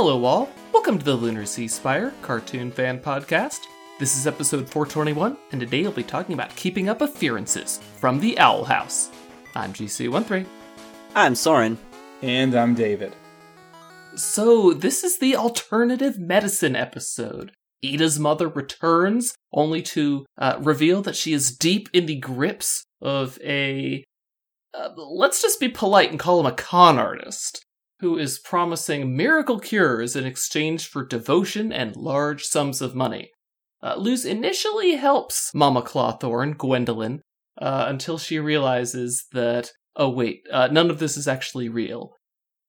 Hello, all. Welcome to the Lunar Sea Spire Cartoon Fan Podcast. This is episode 421, and today I'll be talking about keeping up appearances from the Owl House. I'm GC13. I'm Soren. And I'm David. So, this is the alternative medicine episode. Eda's mother returns only to uh, reveal that she is deep in the grips of a. Uh, let's just be polite and call him a con artist who is promising miracle cures in exchange for devotion and large sums of money. Uh, Luz initially helps Mama Clawthorne, Gwendolyn, uh, until she realizes that, oh wait, uh, none of this is actually real.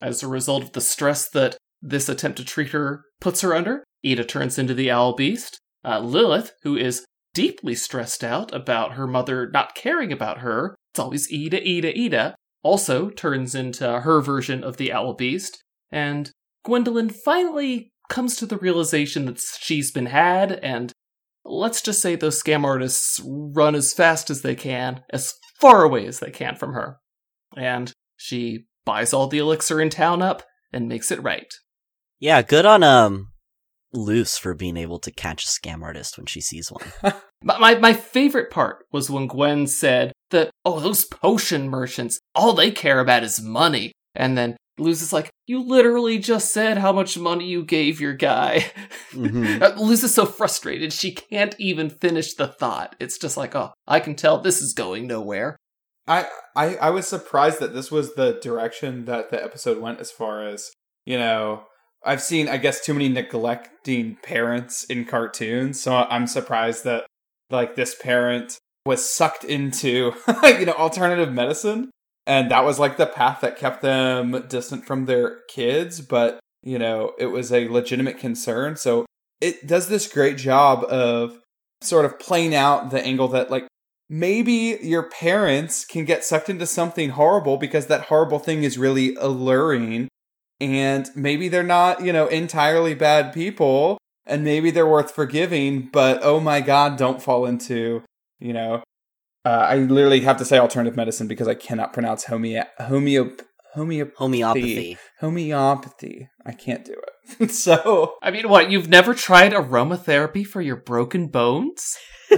As a result of the stress that this attempt to treat her puts her under, Eda turns into the owl beast. Uh, Lilith, who is deeply stressed out about her mother not caring about her, it's always Eda, Eda, Eda, also turns into her version of the owl beast. And Gwendolyn finally comes to the realization that she's been had, and let's just say those scam artists run as fast as they can, as far away as they can from her. And she buys all the elixir in town up and makes it right. Yeah, good on um Luz for being able to catch a scam artist when she sees one. my, my my favorite part was when Gwen said that oh those potion merchants all they care about is money, and then Luz is like, you literally just said how much money you gave your guy. Mm-hmm. Luz is so frustrated she can't even finish the thought. It's just like, oh, I can tell this is going nowhere. I, I I was surprised that this was the direction that the episode went as far as, you know, I've seen I guess too many neglecting parents in cartoons, so I'm surprised that like this parent was sucked into you know alternative medicine. And that was like the path that kept them distant from their kids, but you know, it was a legitimate concern. So it does this great job of sort of playing out the angle that like maybe your parents can get sucked into something horrible because that horrible thing is really alluring. And maybe they're not, you know, entirely bad people. And maybe they're worth forgiving, but oh my god, don't fall into, you know, uh, I literally have to say alternative medicine because I cannot pronounce homeo homeo homeo homeopathy homeopathy. I can't do it. so I mean, what you've never tried aromatherapy for your broken bones?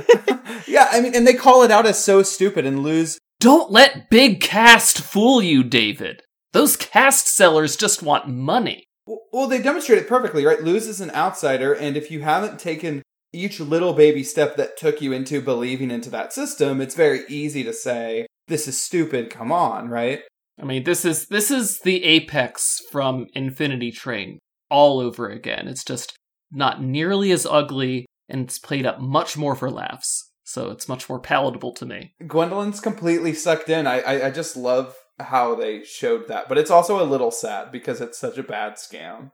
yeah, I mean, and they call it out as so stupid and lose. Don't let big cast fool you, David. Those cast sellers just want money. Well, they demonstrate it perfectly, right? Luz is an outsider, and if you haven't taken each little baby step that took you into believing into that system, it's very easy to say, this is stupid, come on, right? I mean, this is this is the apex from Infinity Train all over again. It's just not nearly as ugly and it's played up much more for laughs. So it's much more palatable to me. Gwendolyn's completely sucked in. I, I, I just love how they showed that. But it's also a little sad because it's such a bad scam.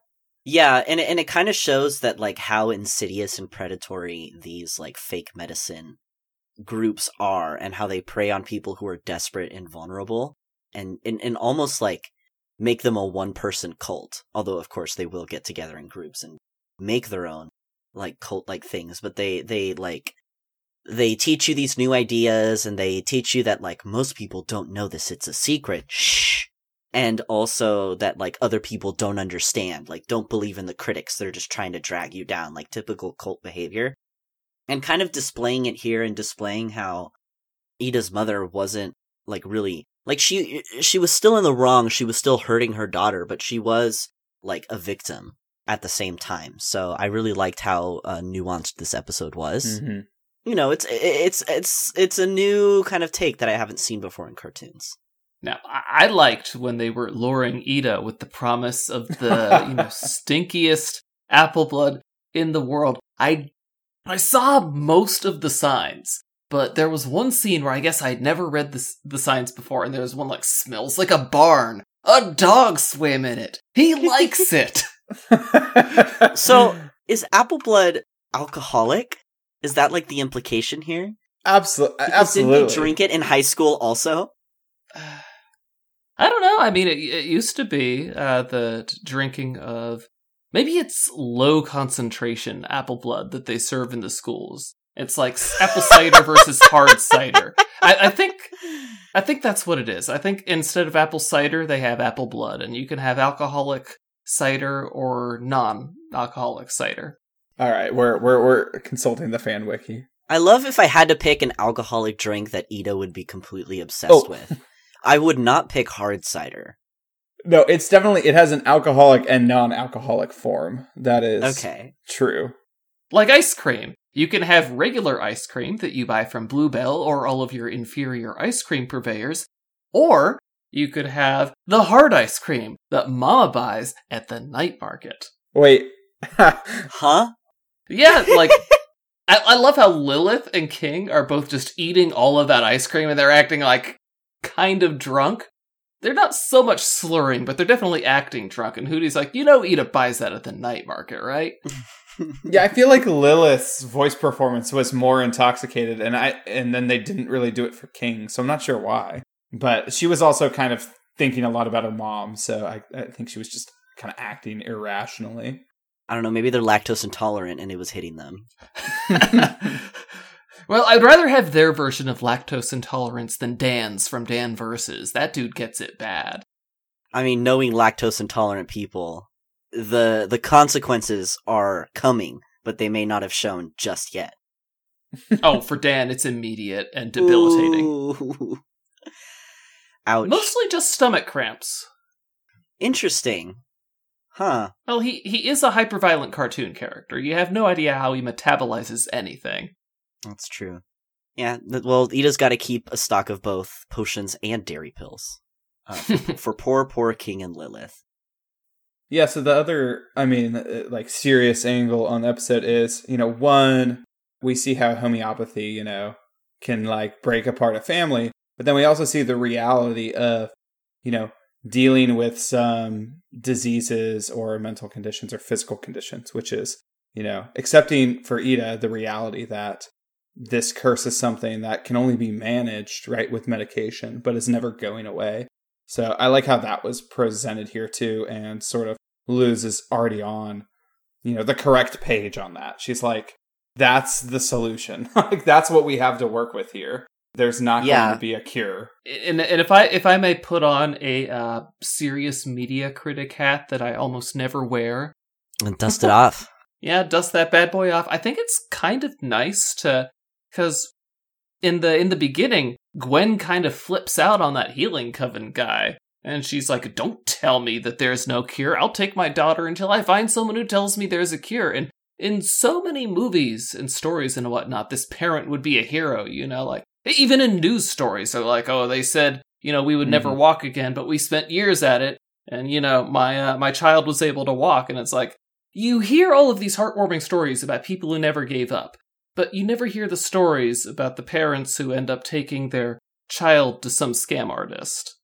Yeah, and it, and it kind of shows that like how insidious and predatory these like fake medicine groups are and how they prey on people who are desperate and vulnerable and and, and almost like make them a one person cult. Although of course they will get together in groups and make their own like cult like things, but they they like they teach you these new ideas and they teach you that like most people don't know this it's a secret shh and also that like other people don't understand like don't believe in the critics they're just trying to drag you down like typical cult behavior. And kind of displaying it here and displaying how Eda's mother wasn't like really like she she was still in the wrong she was still hurting her daughter but she was like a victim at the same time. So i really liked how uh, nuanced this episode was. Mm-hmm. You know, it's it's it's it's a new kind of take that I haven't seen before in cartoons. Now, I liked when they were luring Eda with the promise of the you know stinkiest apple blood in the world. I I saw most of the signs, but there was one scene where I guess I'd never read the the signs before, and there was one like smells like a barn. A dog swam in it. He likes it. so is apple blood alcoholic? Is that like the implication here? Absolutely. Absolutely. Didn't you drink it in high school also? Uh, I don't know. I mean, it, it used to be uh, the drinking of maybe it's low concentration apple blood that they serve in the schools. It's like apple cider versus hard cider. I, I, think, I think that's what it is. I think instead of apple cider, they have apple blood, and you can have alcoholic cider or non-alcoholic cider. All right, we're we're we're consulting the fan wiki. I love if I had to pick an alcoholic drink that Eda would be completely obsessed Oh. with. I would not pick hard cider. No, it's definitely it has an alcoholic and non-alcoholic form. That is Okay. true. Like ice cream. You can have regular ice cream that you buy from Bluebell or all of your inferior ice cream purveyors, or you could have the hard ice cream that Mama buys at the night market. Wait. Huh? Yeah, like I, I love how Lilith and King are both just eating all of that ice cream and they're acting like kind of drunk. They're not so much slurring, but they're definitely acting drunk. And Hooty's like, you know, Eda buys that at the night market, right? yeah, I feel like Lilith's voice performance was more intoxicated, and I and then they didn't really do it for King, so I'm not sure why. But she was also kind of thinking a lot about her mom, so I, I think she was just kind of acting irrationally. I don't know, maybe they're lactose intolerant and it was hitting them. well, I'd rather have their version of lactose intolerance than Dan's from Dan Versus. That dude gets it bad. I mean, knowing lactose intolerant people, the the consequences are coming, but they may not have shown just yet. Oh, for Dan, it's immediate and debilitating. Ooh. Ouch. Mostly just stomach cramps. Interesting. Huh. Well, he, he is a hyperviolent cartoon character. You have no idea how he metabolizes anything. That's true. Yeah, well, Eda's got to keep a stock of both potions and dairy pills. Uh, for, for poor, poor King and Lilith. Yeah, so the other, I mean, uh, like serious angle on the episode is, you know, one, we see how homeopathy, you know, can like break apart a family, but then we also see the reality of, you know, dealing with some diseases or mental conditions or physical conditions, which is, you know, accepting for Eda the reality that this curse is something that can only be managed, right, with medication, but is never going away. So I like how that was presented here too, and sort of Luz is already on, you know, the correct page on that. She's like, that's the solution. like that's what we have to work with here. There's not Yeah. going to be a cure. and, and if I if I may put on a uh, serious media critic hat that I almost never wear, And dust it off. yeah, dust that bad boy off. I think it's kind of nice to because in the in the beginning, Gwen kind of flips out on that healing coven guy. And she's like, Don't tell me that there's no cure. I'll take my daughter until I find someone who tells me there's a cure. And in so many movies and stories and whatnot, this parent would be a hero, you know, like even in news stories, they're like, Oh, they said, you know, we would never Mhm. walk again, but we spent years at it. And, you know, my uh, my child was able to walk. And it's like, you hear all of these heartwarming stories about people who never gave up, but you never hear the stories about the parents who end up taking their child to some scam artist.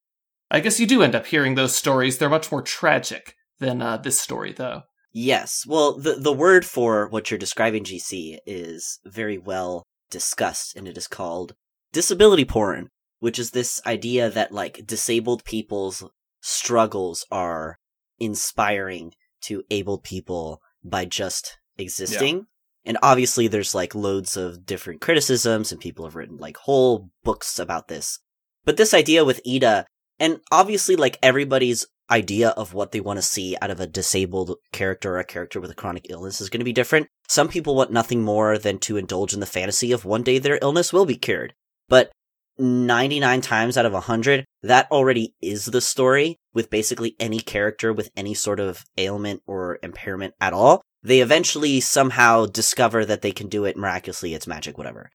I guess you do end up hearing those stories. They're much more tragic than uh, this story, though. Yes. Well, the the word for what you're describing, GC, is very well discussed, and it is called disability porn, which is this idea that like disabled people's struggles are inspiring to abled people by just existing. And obviously, there's like loads of different criticisms, and people have written like whole books about this. But this idea with Eda, and obviously, like everybody's idea of what they want to see out of a disabled character or a character with a chronic illness is going to be different. Some people want nothing more than to indulge in the fantasy of one day their illness will be cured. But 99 times out of 100, that already is the story with basically any character with any sort of ailment or impairment at all. They eventually somehow discover that they can do it miraculously, it's magic, whatever.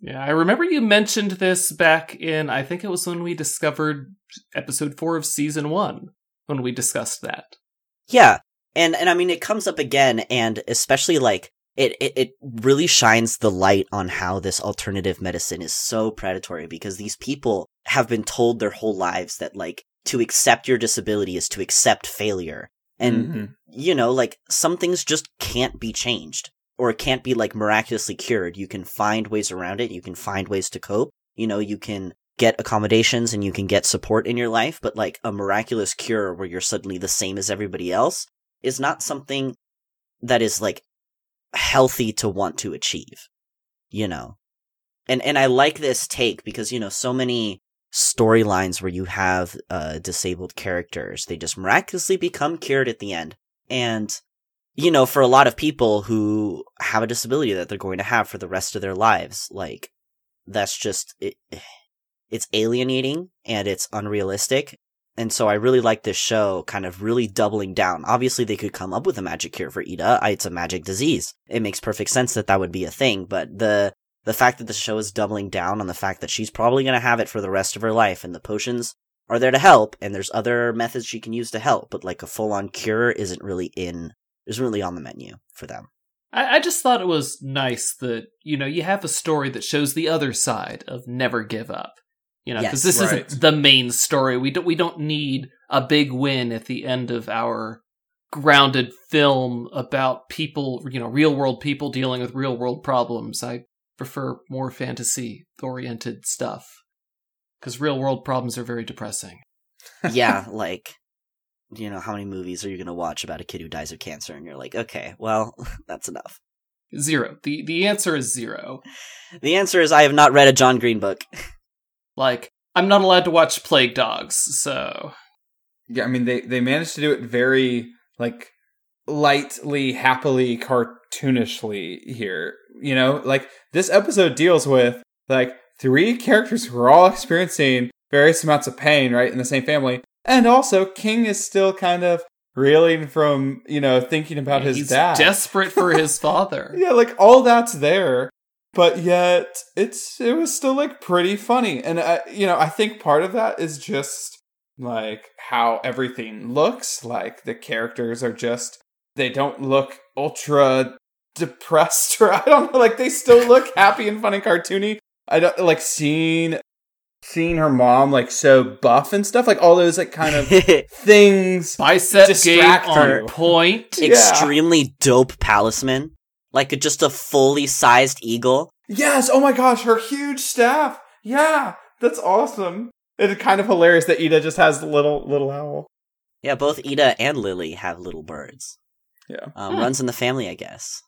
Yeah, I remember you mentioned this back in, I think it was when we discovered episode four of season one, when we discussed that. Yeah. And and I mean it comes up again and especially like it, it it really shines the light on how this alternative medicine is so predatory because these people have been told their whole lives that like to accept your disability is to accept failure. And Mhm. you know, like some things just can't be changed or it can't be like miraculously cured. You can find ways around it. You can find ways to cope. You know, you can get accommodations and you can get support in your life, but like a miraculous cure where you're suddenly the same as everybody else is not something that is like healthy to want to achieve, you know? And, and I like this take because, you know, so many storylines where you have uh, disabled characters. They just miraculously become cured at the end. And, you know, for a lot of people who have a disability that they're going to have for the rest of their lives, like, that's just, it, it's alienating and it's unrealistic. And so I really like this show kind of really doubling down. Obviously, they could come up with a magic cure for Eda. It's a magic disease. It makes perfect sense that that would be a thing, but the, the fact that the show is doubling down on the fact that she's probably going to have it for the rest of her life and the potions are there to help and there's other methods she can use to help but like a full-on cure isn't really in isn't really on the menu for them I, I just thought it was nice that you know you have a story that shows the other side of never give up you know because Yes. this Right. isn't the main story we don't we don't need a big win at the end of our grounded film about people you know real world people dealing with real world problems i prefer more fantasy oriented stuff because real world problems are very depressing. Yeah like you know how many movies are you going to watch about a kid who dies of cancer? And you're like okay well that's enough. Zero. The the answer is zero. The answer is i have not read a john green book. Like i'm not allowed to watch plague dogs so. Yeah, I mean they they managed to do it very like lightly, happily, cartoonishly here. You know, like this episode deals with like three characters who are all experiencing various amounts of pain, right, in the same family, and also King is still kind of reeling from you know thinking about his he's dad. desperate for his father yeah, like all that's there, but yet it's it was still like pretty funny, and uh, you know I think part of that is just like how everything looks. Like the characters are just they don't look ultra depressed, or I don't know, like they still look happy and funny, cartoony. I don't like seeing seeing her mom like so buff and stuff, like all those like kind of things. bicep game Distract on point Yeah. extremely dope palisman like just a fully sized eagle Yes, oh my gosh, her huge staff. Yeah, that's awesome. It's kind of hilarious that Eda just has little little owl. yeah both ida and lily have little birds Yeah. um, Hmm. runs in the family i guess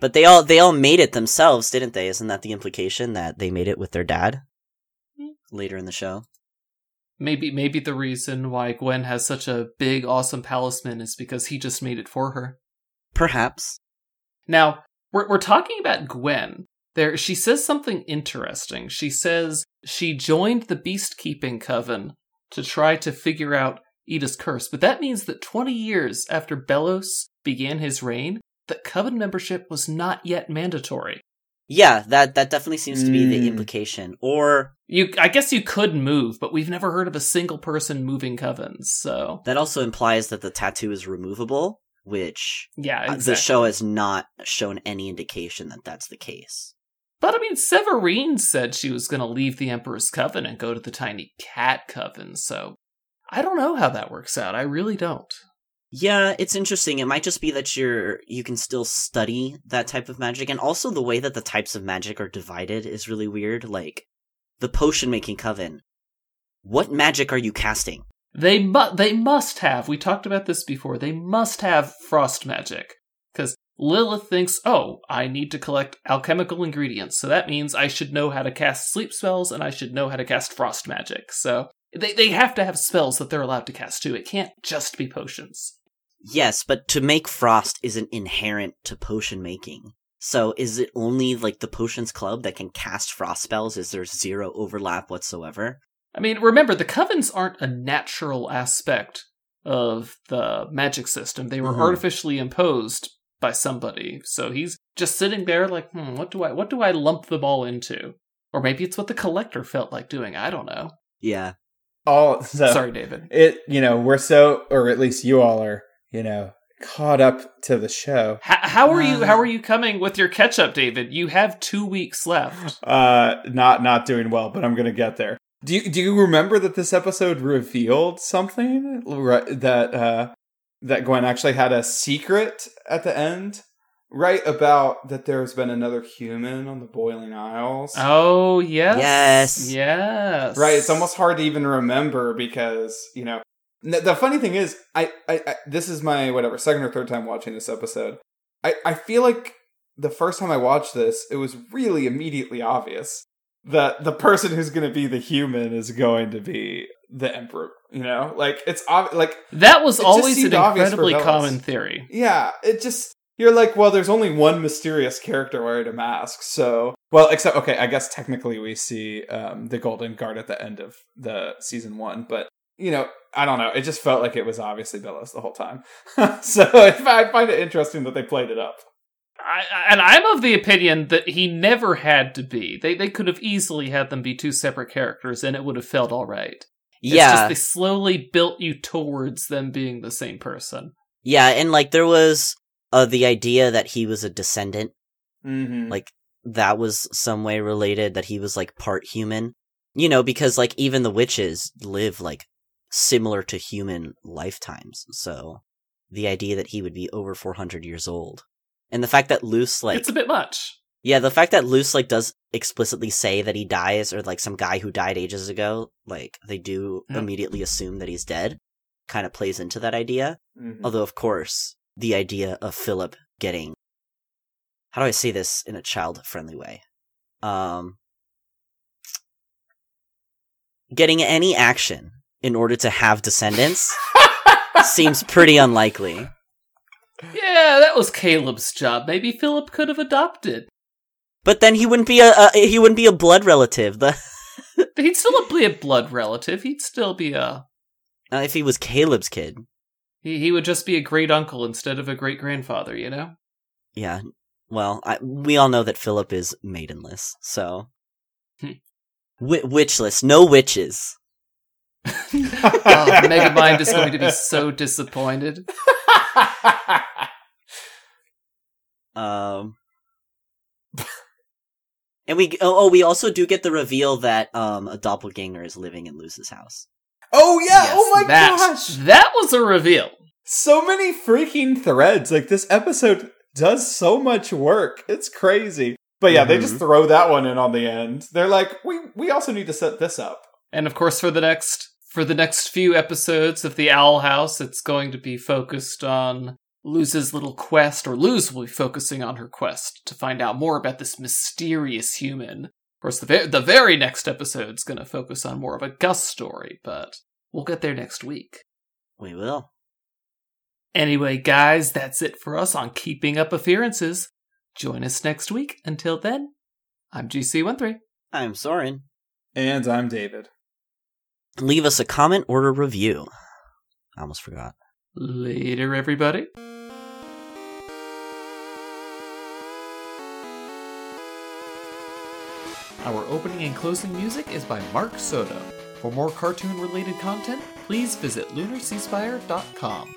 but they all they all made it themselves didn't they isn't that the implication that they made it with their dad later in the show maybe maybe the reason why gwen has such a big awesome palisman is because he just made it for her perhaps Now, we're, we're talking about Gwen. There, she says something interesting. She says she joined the Beast Keeping Coven to try to figure out Eda's curse, but that means that 20 years after Belos began his reign, that coven membership was not yet mandatory. yeah that that definitely seems to be the Mm. implication or You, I guess you could move, but we've never heard of a single person moving covens. So, that also implies that the tattoo is removable which yeah, uh, exactly. the show has not shown any indication that that's the case But I mean, Severine said she was going to leave the Emperor's Coven and go to the Tiny Cat Coven, so I don't know how that works out. I really don't. Yeah, it's interesting. It might just be that you're you can still study that type of magic and also the way that the types of magic are divided is really weird. Like the potion making coven. What magic are you casting? They mu- they must have. We talked about this before. They must have frost magic because Lilith thinks, "Oh, I need to collect alchemical ingredients, so that means I should know how to cast sleep spells and I should know how to cast frost magic." So they they have to have spells that they're allowed to cast too. It can't just be potions. Yes, but to make frost isn't inherent to potion making. So is it only like the potions club that can cast frost spells? Is there zero overlap whatsoever? I mean, remember, the covens aren't a natural aspect of the magic system. They were Mhm. artificially imposed by somebody. So he's just sitting there like, hmm, what do I what do I lump them all into? Or maybe it's what the collector felt like doing. I don't know. Yeah. All so Sorry, David. it you know we're so or at least you all are you know caught up to the show. H- how are you Uh. how are you coming with your catch up, David? You have 2 weeks left. Uh, not not doing well, but I'm gonna get there. Do you do you remember that this episode revealed something right, that uh that Gwen actually had a secret at the end, right? About that there's been another human on the Boiling Isles. Oh, yes. Yes. Yes. Right, it's almost hard to even remember because you know. The funny thing is, I, I, I this is my whatever second or third time watching this episode. I, I feel like the first time I watched this, it was really immediately obvious. that the person who's going to be the human is going to be the emperor. You know, like it's ob- like That was always an seemed obvious for incredibly common theory. yeah, it just you're like, well, there's only one mysterious character wearing a mask, so well, except okay, I guess technically we see um, the Golden Guard at the end of the season one, but you know, I don't know. It just felt like it was obviously Belos the whole time. so I find it interesting that they played it up. I, and I'm of the opinion that he never had to be. They they could have easily had them be two separate characters, and it would have felt all right. It's yeah, just they slowly built you towards them being the same person. yeah, and like there was uh, the idea that he was a descendant. Mm-hmm. Like that was some way related. That he was like part human. You know, because like even the witches live like similar to human lifetimes. So the idea that he would be over 400 years old. And the fact that Luz like it's a bit much. Yeah, the fact that Luz like does explicitly say that he dies, or like some guy who died ages ago, like they do Yeah. immediately assume that he's dead, kind of plays into that idea. Mhm. Although, of course, the idea of Philip getting how do I say this in a child friendly way? Um, getting any action in order to have descendants seems pretty unlikely. Yeah, that was Caleb's job. Maybe Philip could have adopted. But then he wouldn't be a, he wouldn't be a blood relative. The He'd still be a blood relative. He'd still be a. uh, if he was Caleb's kid. He, he would just be a great uncle instead of a great grandfather, you know? Yeah. Well, I, we all know that Philip is maidenless, so Hmm. Wi- witchless, no witches. Oh, Megamind is going to be so disappointed. Um, and we oh, oh we also do get the reveal that um a doppelganger is living in Luz's house. oh yeah! Yes, oh my that, gosh! That was a reveal. So many freaking threads. Like this episode does so much work. It's crazy. But yeah, they just Mhm. throw that one in on the end. They're like, we we also need to set this up. And of course, for the next for the next few episodes of the Owl House, it's going to be focused on Luz's little quest, or Luz will be focusing on her quest to find out more about this mysterious human. Of course, the ve- the very next episode's going to focus on more of a Gus story, but we'll get there next week. We will. Anyway, guys, that's it for us on Keeping Up Appearances. Join us next week. Until then, I'm GC13. I'm Soren. And I'm David. Leave us a comment or a review. I almost forgot. Later, everybody. Our opening and closing music is by Mark Soto. For more cartoon related content, please visit lunarseaspire.com.